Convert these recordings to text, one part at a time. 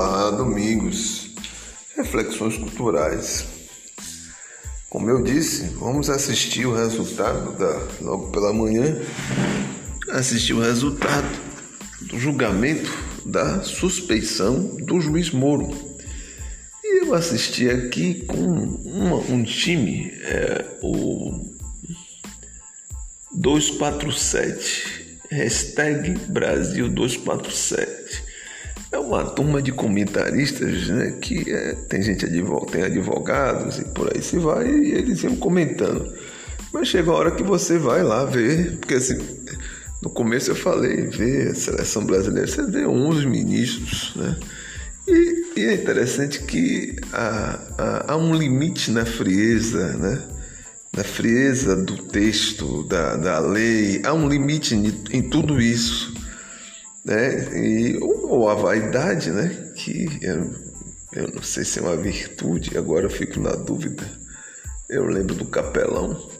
Olá, Domingos. Reflexões culturais. Como eu disse, vamos assistir o resultado da logo pela manhã, assistir o resultado do julgamento da suspeição do juiz Moro. E eu assisti aqui com uma, um time, é, o 247, hashtag Brasil 247. Uma turma de comentaristas, né? Que é, tem gente tem advogados e por aí se vai, e eles iam comentando. Mas chega a hora que você vai lá ver, porque assim, no começo eu falei, ver a seleção brasileira, você vê 11 ministros, né? E, e é interessante que há, há, há, um limite na frieza, né? Na frieza do texto, da, da lei, há um limite em, em tudo isso né? E, ou a vaidade, né? Que eu, eu não sei se é uma virtude, agora eu fico na dúvida. Eu lembro do capelão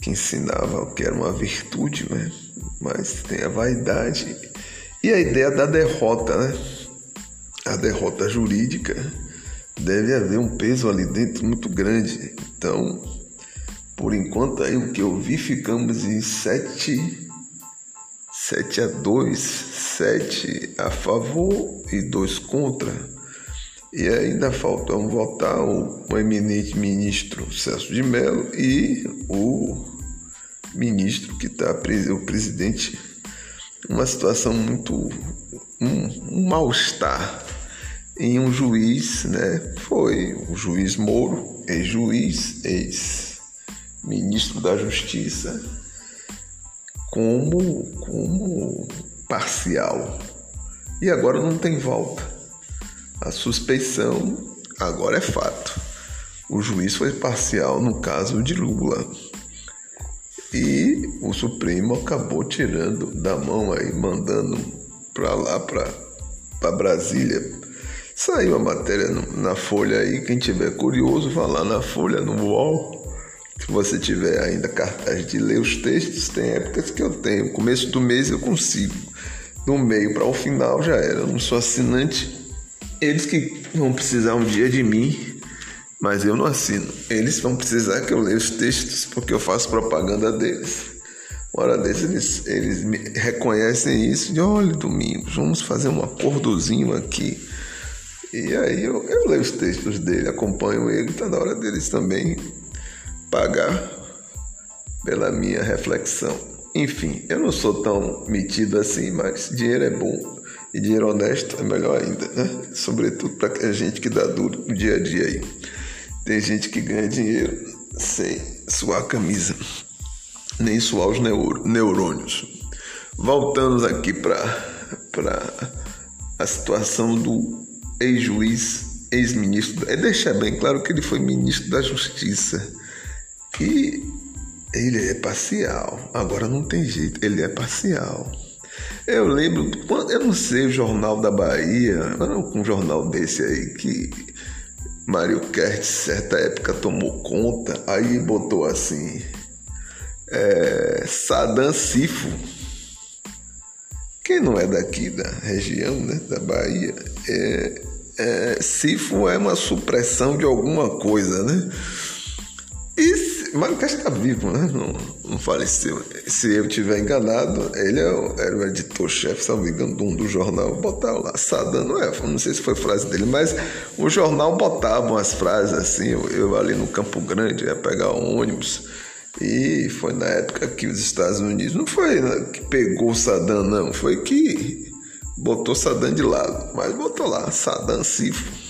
que ensinava que era uma virtude, né? mas tem a vaidade e a ideia da derrota, né? A derrota jurídica deve haver um peso ali dentro muito grande. Então, por enquanto aí o que eu vi, ficamos em sete 7 a 2, 7 a favor e 2 contra. E ainda faltam votar o, o eminente ministro Celso de Mello e o ministro que está, o presidente, uma situação muito. um, um mal-estar em um juiz, né? Foi o juiz Moro, ex-juiz, ex-ministro da Justiça como, como parcial. E agora não tem volta. A suspeição agora é fato. O juiz foi parcial no caso de Lula. E o Supremo acabou tirando da mão aí, mandando para lá, para Brasília. Saiu a matéria na Folha aí, quem tiver curioso, vá lá na Folha, no UOL, você tiver ainda cartaz de ler os textos, tem épocas que eu tenho. Começo do mês eu consigo. Do meio para o final já era. Eu não sou assinante. Eles que vão precisar um dia de mim, mas eu não assino. Eles vão precisar que eu leia os textos porque eu faço propaganda deles. Uma hora desses eles, eles me reconhecem isso de olha, Domingos, vamos fazer um acordozinho aqui. E aí eu, eu leio os textos dele, acompanho ele, tá na hora deles também pagar pela minha reflexão. Enfim, eu não sou tão metido assim, mas dinheiro é bom e dinheiro honesto é melhor ainda, né? Sobretudo para a gente que dá duro no dia a dia aí. Tem gente que ganha dinheiro sem suar a camisa, nem suar os neurônios. Voltamos aqui para a situação do ex-juiz, ex-ministro. É deixar bem claro que ele foi ministro da Justiça que ele é parcial. Agora não tem jeito, ele é parcial. Eu lembro, eu não sei, o Jornal da Bahia, um jornal desse aí que Mário Kert, certa época, tomou conta, aí botou assim: é, Sadam Sifo. Quem não é daqui da região, né, da Bahia, é, é, Sifo é uma supressão de alguma coisa, né? Mário Castro está vivo, né? Não, não faleceu. Se eu tiver enganado, ele é o, era o editor-chefe, se não me do, jornal. Botava lá, Sadam, não é? Não sei se foi frase dele, mas o jornal botava umas frases assim. Eu, eu ali no Campo Grande ia pegar um ônibus. E foi na época que os Estados Unidos não foi que pegou o Saddam, não, foi que botou Saddam de lado, mas botou lá Saddam Sifo.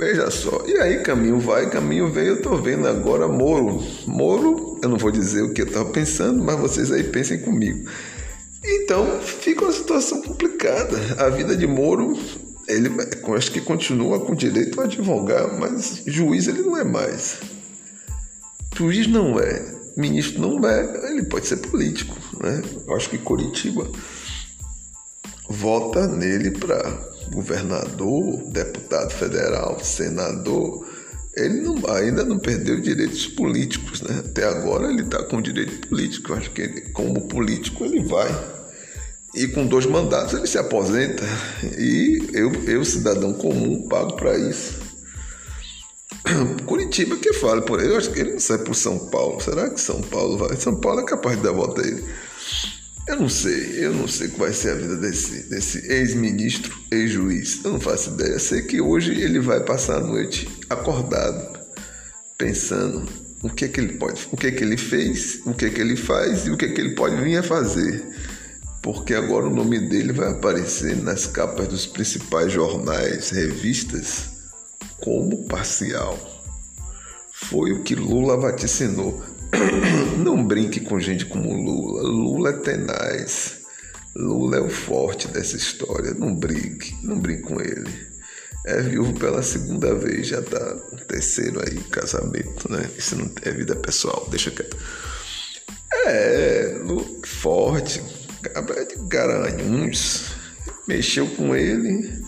Veja só, e aí caminho vai, caminho vem, eu estou vendo agora Moro. Moro, eu não vou dizer o que eu estava pensando, mas vocês aí pensem comigo. Então fica uma situação complicada. A vida de Moro, ele acho que continua com direito a advogar, mas juiz ele não é mais. Juiz não é, ministro não é, ele pode ser político, né? Eu acho que Curitiba vota nele para governador, deputado federal, senador, ele não, ainda não perdeu direitos políticos, né? Até agora ele está com direito político. Eu acho que ele, como político ele vai e com dois mandatos ele se aposenta. E eu, eu cidadão comum, pago para isso. Curitiba que fala por ele, eu acho que ele não sai por São Paulo. Será que São Paulo vai? São Paulo é capaz de dar volta a ele. Não sei, eu não sei que vai ser a vida desse, desse ex-ministro, ex-juiz. Eu não faço ideia. Sei que hoje ele vai passar a noite acordado, pensando o que é que ele pode, o que é que ele fez, o que é que ele faz e o que é que ele pode vir a fazer. Porque agora o nome dele vai aparecer nas capas dos principais jornais, revistas, como parcial. Foi o que Lula vaticinou. Não brinque com gente como Lula. Lula é tenaz. Lula é o forte dessa história. Não brinque, não brinque com ele. É viúvo pela segunda vez, já tá no terceiro aí, casamento, né? Isso não é vida pessoal, deixa quieto. É, forte, cabra de garanhuns. Mexeu com ele.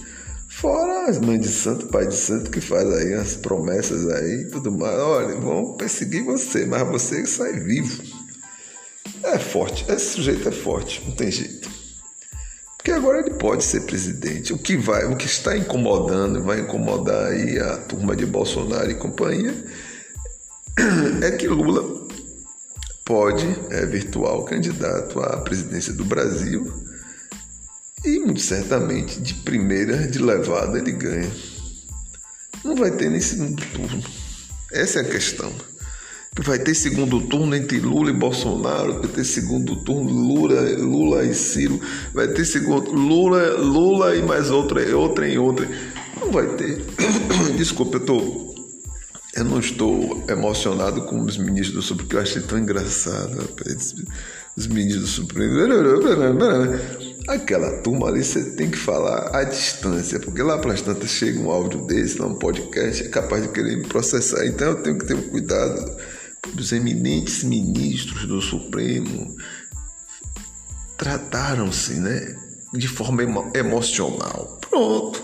Fora as mães de santo, pai de santo que faz aí as promessas aí e tudo mais. Olha, vão perseguir você, mas você sai vivo. É forte, esse sujeito é forte, não tem jeito. Porque agora ele pode ser presidente. O que vai, o que está incomodando, vai incomodar aí a turma de Bolsonaro e companhia, é que Lula pode, é virtual candidato à presidência do Brasil e certamente de primeira de levada ele ganha. Não vai ter nem segundo turno. Essa é a questão. Vai ter segundo turno entre Lula e Bolsonaro, vai ter segundo turno Lula, Lula e Ciro, vai ter segundo Lula, Lula e mais outra, outra e outra. Não vai ter. Desculpa, eu tô eu não estou emocionado com os ministros do Supremo, porque eu achei tão engraçado. Rapaz os meninos do Supremo. Aquela turma ali você tem que falar à distância, porque lá para as tantas chega um áudio desse, lá um podcast, é capaz de querer me processar. Então eu tenho que ter um cuidado. Os eminentes ministros do Supremo trataram-se né, de forma emo emocional. Pronto.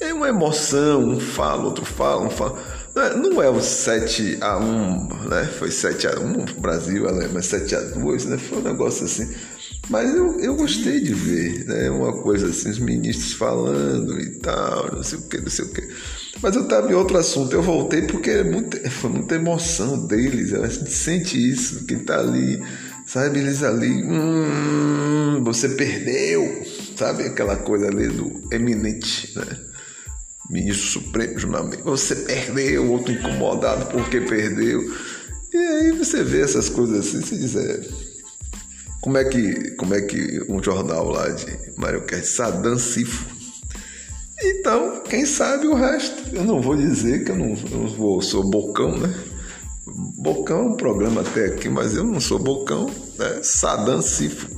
É uma emoção, um fala, outro fala, um fala. É, não é o 7 a 1 né? Foi 7 a 1 Brasil, mas 7 a 2 né? Foi um negócio assim. Mas eu, eu gostei de ver, né? Uma coisa assim, os ministros falando e tal, não sei o que, não sei o que. Mas eu estava em outro assunto, eu voltei porque é muito, foi muita emoção deles, a gente sente isso, quem está ali, sabe, eles ali, hum, você perdeu, sabe, aquela coisa ali do eminente, né? ministro supremo, julgamento. Você perdeu, outro incomodado porque perdeu. E aí você vê essas coisas assim, se dizer. Como é que, como é que um jornal lá de Mário Kert, Saddam Sifo. Então, quem sabe o resto? Eu não vou dizer que eu não, eu não vou, sou bocão, né? Bocão é um programa até aqui, mas eu não sou bocão, né? Saddam Sifo.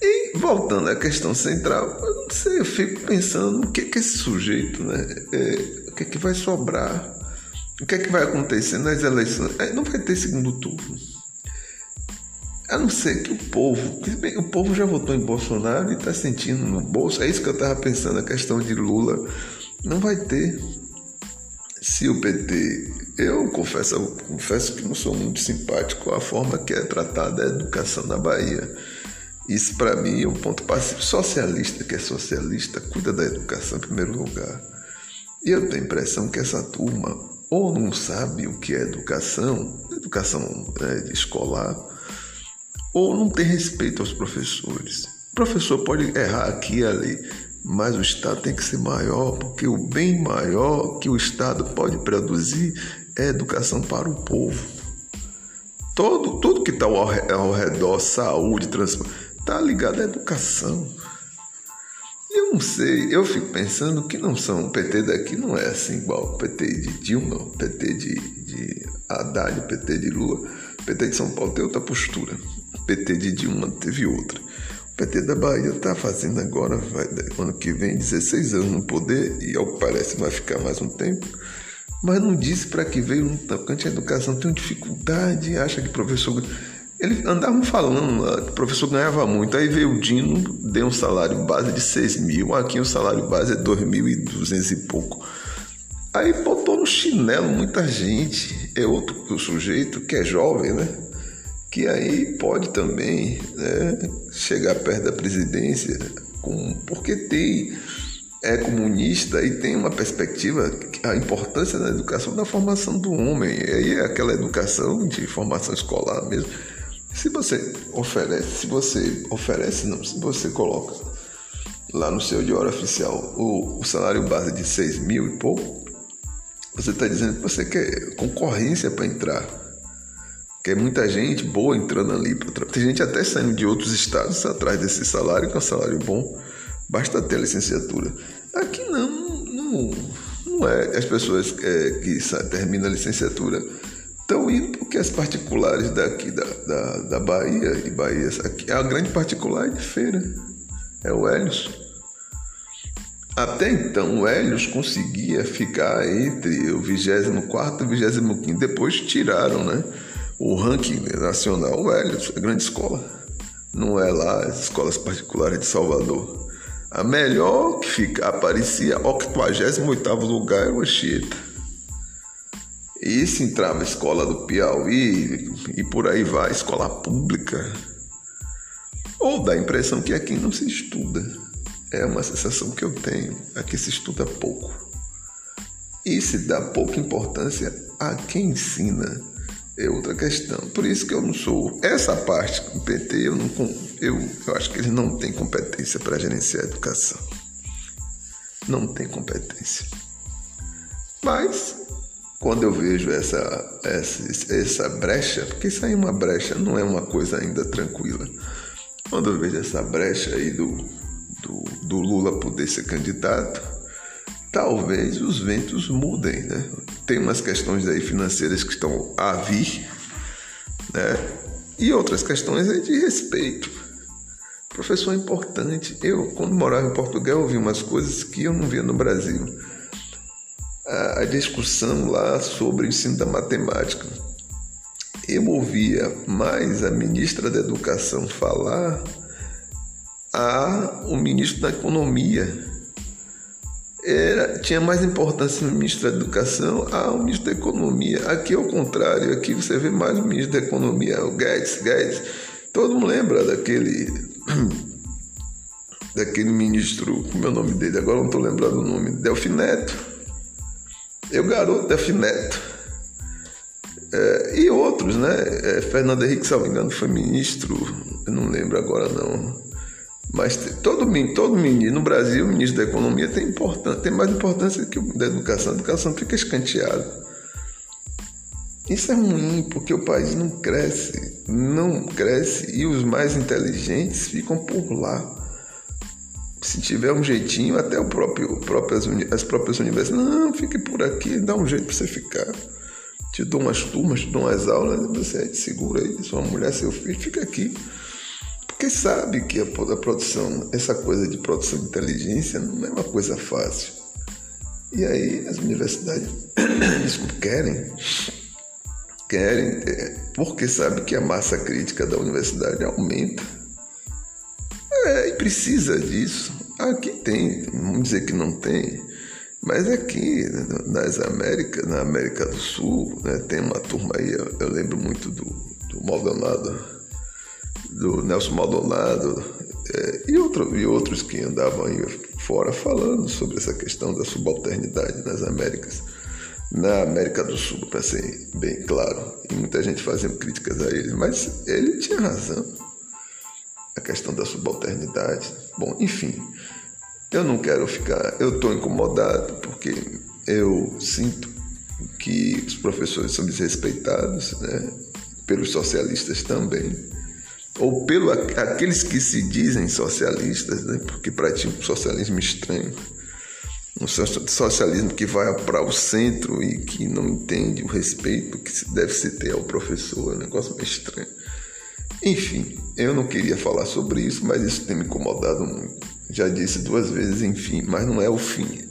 E voltando à questão central, eu não sei, eu fico pensando o que que esse sujeito, né? É, o que é que vai sobrar? O que é que vai acontecer nas eleições? É, não vai ter segundo turno. A não ser que o povo, que o povo já votou em Bolsonaro e está sentindo no bolso. É isso que eu estava pensando, a questão de Lula. Não vai ter. Se o PT, eu confesso, eu confesso que não sou muito simpático à forma que é tratada a educação na Bahia. Isso para mim é um ponto passivo. Socialista que é socialista cuida da educação em primeiro lugar. E eu tenho a impressão que essa turma ou não sabe o que é educação, educação né, escolar, ou não tem respeito aos professores. O professor pode errar aqui e ali, mas o Estado tem que ser maior, porque o bem maior que o Estado pode produzir é educação para o povo. Todo, tudo que está ao, redor, saúde, transporte está ligado à educação. Eu não sei, eu fico pensando que não são, o PT daqui não é assim igual o PT de Dilma, o PT de, de Haddad, o PT de Lula. O PT de São Paulo tem outra postura, o PT de Dilma teve outra. O PT da Bahia está fazendo agora, vai, ano que vem, 16 anos no poder e ao que parece vai ficar mais um tempo. Mas não disse para que veio no tocante à educação, tem dificuldade, acha que professor eles andavam falando o professor ganhava muito. Aí veio o Dino, deu um salário base de 6 mil. Aqui o salário base é 2.200 e pouco. Aí botou no chinelo muita gente. É outro sujeito que é jovem, né? Que aí pode também né, chegar perto da presidência, com, porque tem é comunista e tem uma perspectiva a importância da educação da formação do homem. E aí é aquela educação de formação escolar mesmo. Se você oferece se você oferece não se você coloca lá no seu diário oficial o, o salário base de 6 mil e pouco você está dizendo que você quer concorrência para entrar quer muita gente boa entrando ali tem gente até saindo de outros estados atrás desse salário que é um salário bom Basta ter a licenciatura. Aqui não, não, não é. As pessoas é, que terminam a licenciatura estão indo porque as particulares daqui da, da, da Bahia e Bahia, aqui, a grande particular é de feira, é o Helios. Até então, o Helios conseguia ficar entre o 24 e o 25. Depois tiraram né, o ranking nacional. O Helios, a grande escola. Não é lá as escolas particulares de Salvador. A melhor que fica, aparecia 88 lugar era o Anchieta. E se entrava escola do Piauí e por aí vai, escola pública. Ou dá a impressão que aqui não se estuda. É uma sensação que eu tenho. Aqui se estuda pouco. E se dá pouca importância a quem ensina é outra questão. Por isso que eu não sou. Essa parte do PT, eu, não, eu, eu acho que eles não têm competência para gerenciar a educação. Não tem competência. Mas, quando eu vejo essa, essa, essa brecha, porque isso aí é uma brecha, não é uma coisa ainda tranquila. Quando eu vejo essa brecha aí do, do, do Lula poder ser candidato, talvez os ventos mudem, né? Tem umas questões aí financeiras que estão a vir, né? E outras questões aí de respeito. Professor é importante. Eu, quando morava em Portugal, ouvi umas coisas que eu não via no Brasil. A, a discussão lá sobre o ensino da matemática. Eu ouvia mais a ministra da Educação falar a o ministro da Economia era, tinha mais importância no ministro da Educação ao ministro da Economia. Aqui é o contrário, aqui você vê mais o ministro da Economia, o Guedes, Guedes. Todo mundo lembra daquele daquele ministro, como é o nome dele? Agora não estou lembrando o nome. Delfineto. Eu garoto Delfineto. É, e outros, né? É, Fernando Henrique, se não me engano, foi ministro, eu não lembro agora não. Mas todo, todo menino no Brasil, o ministro da Economia tem, importância, tem mais importância que o da educação. A educação fica escanteada. Isso é ruim porque o país não cresce, não cresce e os mais inteligentes ficam por lá. Se tiver um jeitinho, até o próprio, próprias, as próprias universidades, não, fique por aqui, dá um jeito para você ficar. Te dou umas turmas, te dou umas aulas, você segura aí, sua mulher, seu filho, fica aqui. Porque sabe que a, a produção, essa coisa de produção de inteligência não é uma coisa fácil. E aí as universidades desculpa, querem, querem, é, porque sabe que a massa crítica da universidade aumenta. É, e precisa disso. Aqui tem, vamos dizer que não tem, mas aqui nas Américas, na América do Sul, né, tem uma turma aí, eu, eu lembro muito do, do Maldonado do Nelson Maldonado é, e, outro, e outros que andavam aí fora falando sobre essa questão da subalternidade nas Américas, na América do Sul, para ser bem claro, e muita gente fazendo críticas a ele, mas ele tinha razão. A questão da subalternidade. Bom, enfim, eu não quero ficar, eu estou incomodado porque eu sinto que os professores são desrespeitados, né, pelos socialistas também ou pelo aqueles que se dizem socialistas, né, porque praticam um socialismo estranho, um socialismo que vai para o centro e que não entende o respeito que deve se ter ao professor, é um negócio meio estranho. Enfim, eu não queria falar sobre isso, mas isso tem me incomodado muito. Já disse duas vezes, enfim, mas não é o fim.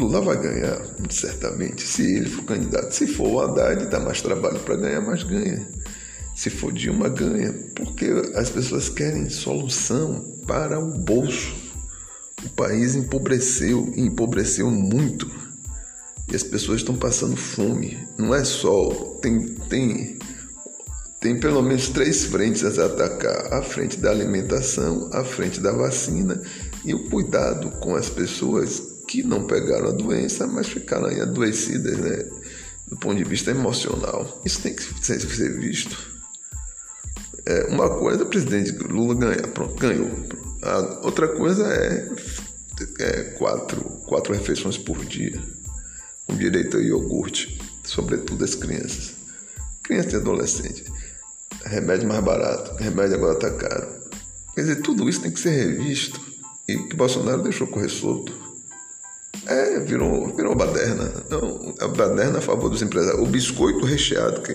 Lula vai ganhar, certamente, se ele for candidato. Se for o Haddad, dá mais trabalho para ganhar, mas ganha. Se for Dilma, ganha. Porque as pessoas querem solução para o bolso. O país empobreceu, e empobreceu muito. E as pessoas estão passando fome. Não é só. Tem, tem, tem pelo menos três frentes a atacar: a frente da alimentação, a frente da vacina e o cuidado com as pessoas que não pegaram a doença, mas ficaram adoecidas, né? Do ponto de vista emocional. Isso tem que ser, visto. É, uma coisa, o presidente Lula ganha, pronto, ganhou. A outra coisa é, é quatro, quatro refeições por dia com direito a iogurte, sobretudo as crianças. Criança e adolescente. Remédio mais barato, remédio agora está caro. Quer dizer, tudo isso tem que ser revisto. E que Bolsonaro deixou correr solto. É, virou, virou baderna. Não, a baderna a favor dos empresários. O biscoito recheado que,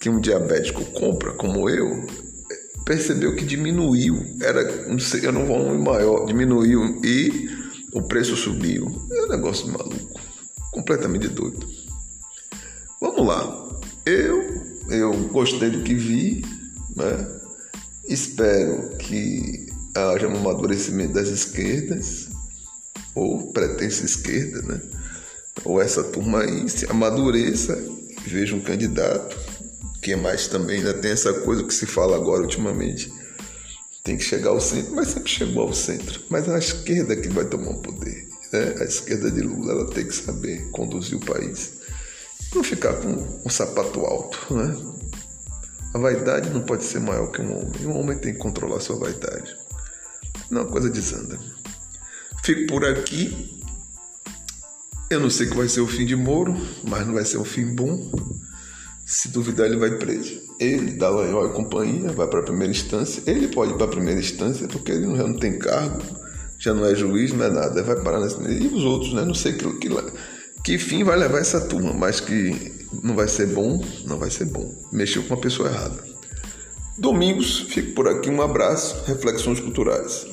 que um diabético compra, como eu, percebeu que diminuiu. Era, não sei, era um volume maior, diminuiu e o preço subiu. É um negócio maluco completamente doido. Vamos lá. Eu, eu gostei do que vi, né? Espero que haja um amadurecimento das esquerdas, ou pretensa esquerda, né? Ou essa turma aí se amadureça, veja um candidato, que mais também, ainda tem essa coisa que se fala agora ultimamente. Tem que chegar ao centro, mas sempre chegou ao centro. Mas é a esquerda que vai tomar o poder. Né? A esquerda de Lula ela tem que saber conduzir o país. Não ficar com um sapato alto. Né? A vaidade não pode ser maior que um homem. Um homem tem que controlar sua vaidade. Não, a coisa desanda. Fico por aqui. Eu não sei que vai ser o fim de Moro, mas não vai ser um fim bom. Se duvidar, ele vai preso. Ele, Dallagnol e companhia, vai para a primeira instância. Ele pode ir para a primeira instância porque ele já não tem cargo já não é juiz, não é nada, vai parar nesse. E os outros, né? Não sei que, que, que fim vai levar essa turma, mas que não vai ser bom, não vai ser bom. Mexeu com uma pessoa errada. Domingos, fico por aqui, um abraço, reflexões culturais.